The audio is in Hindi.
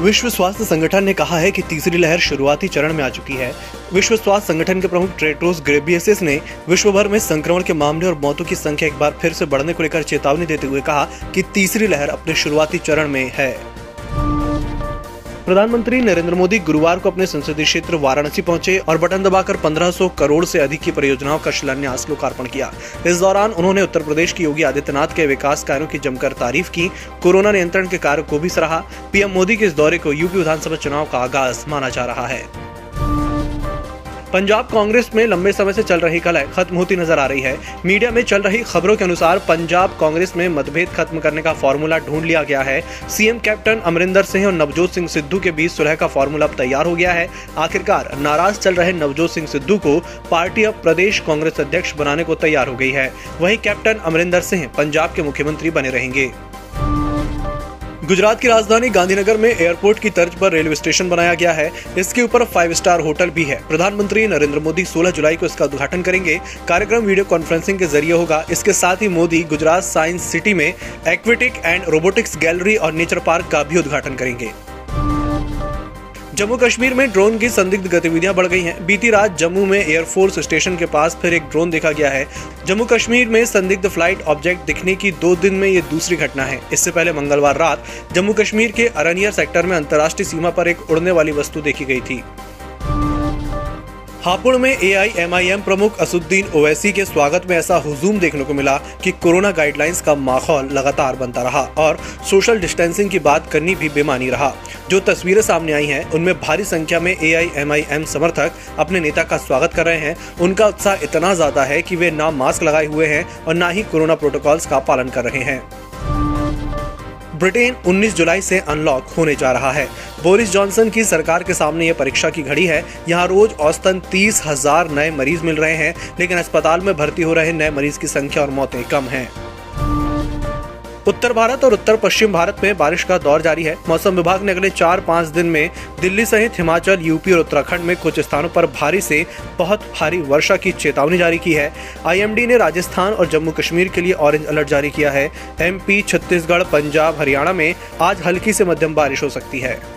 विश्व स्वास्थ्य संगठन ने कहा है कि तीसरी लहर शुरुआती चरण में आ चुकी है। विश्व स्वास्थ्य संगठन के प्रमुख ट्रेट्रोस ग्रेबियसिस ने विश्व भर में संक्रमण के मामले और मौतों की संख्या एक बार फिर से बढ़ने को लेकर चेतावनी देते हुए कहा कि तीसरी लहर अपने शुरुआती चरण में है। प्रधानमंत्री नरेंद्र मोदी गुरुवार को अपने संसदीय क्षेत्र वाराणसी पहुँचे और बटन दबाकर 1500 करोड़ से अधिक की परियोजनाओं का शिलान्यास लोकार्पण किया। इस दौरान उन्होंने उत्तर प्रदेश की योगी आदित्यनाथ के विकास कार्यों की जमकर तारीफ़ की, कोरोना नियंत्रण के कार्य को भी सराहा। पीएम मोदी के इस दौरे को यूपी विधानसभा चुनाव का आगाज़ माना जा रहा है। पंजाब कांग्रेस में लंबे समय से चल रही कलह खत्म होती नज़र आ रही है। मीडिया में चल रही खबरों के अनुसार पंजाब कांग्रेस में मतभेद खत्म करने का फॉर्मूला ढूंढ लिया गया है। सीएम कैप्टन अमरिंदर सिंह और नवजोत सिंह सिद्धू के बीच सुलह का फॉर्मूला अब तैयार हो गया है। आखिरकार नाराज़ चल रहे नवजोत सिंह सिद्धू को पार्टी अब प्रदेश कांग्रेस अध्यक्ष बनाने को तैयार हो गई है। वही कैप्टन अमरिंदर सिंह पंजाब के मुख्यमंत्री बने रहेंगे। गुजरात की राजधानी गांधीनगर में एयरपोर्ट की तर्ज पर रेलवे स्टेशन बनाया गया है। इसके ऊपर फाइव स्टार होटल भी है। प्रधानमंत्री नरेंद्र मोदी 16 जुलाई को इसका उद्घाटन करेंगे। कार्यक्रम वीडियो कॉन्फ्रेंसिंग के ज़रिए होगा। इसके साथ ही मोदी गुजरात साइंस सिटी में एक्वेटिक एंड रोबोटिक्स गैलरी और नेचर पार्क का भी उद्घाटन करेंगे। जम्मू कश्मीर में ड्रोन की संदिग्ध गतिविधियाँ बढ़ गई हैं। बीती रात जम्मू में एयरफोर्स स्टेशन के पास फिर एक ड्रोन देखा गया है। जम्मू कश्मीर में संदिग्ध फ़्लाइट ऑब्जेक्ट दिखने की दो दिन में ये दूसरी घटना है। इससे पहले मंगलवार रात जम्मू कश्मीर के अरनियर सेक्टर में अंतर्राष्ट्रीय सीमा पर एक उड़ने वाली वस्तु देखी गई थी। हापुड़ में ए एआईएमआईएम प्रमुख असुद्दीन ओवैसी के स्वागत में ऐसा हुजूम देखने को मिला कि कोरोना गाइडलाइंस का माहौल लगातार बनता रहा और सोशल डिस्टेंसिंग की बात करनी भी बेमानी रहा। जो तस्वीरें सामने आई हैं, उनमें भारी संख्या में ए एआईएमआईएम समर्थक अपने नेता का स्वागत कर रहे हैं। उनका उत्साह इतना ज़्यादा है कि वे ना मास्क लगाए हुए हैं और ना ही कोरोना प्रोटोकॉल्स का पालन कर रहे हैं। ब्रिटेन 19 जुलाई से अनलॉक होने जा रहा है। बोरिस जॉनसन की सरकार के सामने ये परीक्षा की घड़ी है। यहाँ रोज औसतन तीस हज़ार नए मरीज़ मिल रहे हैं, लेकिन अस्पताल में भर्ती हो रहे नए मरीज़ की संख्या और मौतें कम हैं। उत्तर भारत और उत्तर पश्चिम भारत में बारिश का दौर जारी है। मौसम विभाग ने अगले चार पाँच दिन में दिल्ली सहित हिमाचल, यूपी और उत्तराखंड में कुछ स्थानों पर भारी से बहुत भारी वर्षा की चेतावनी जारी की है। आईएमडी ने राजस्थान और जम्मू कश्मीर के लिए ऑरेंज अलर्ट जारी किया है। एमपी, छत्तीसगढ़, पंजाब, हरियाणा में आज हल्की से मध्यम बारिश हो सकती है।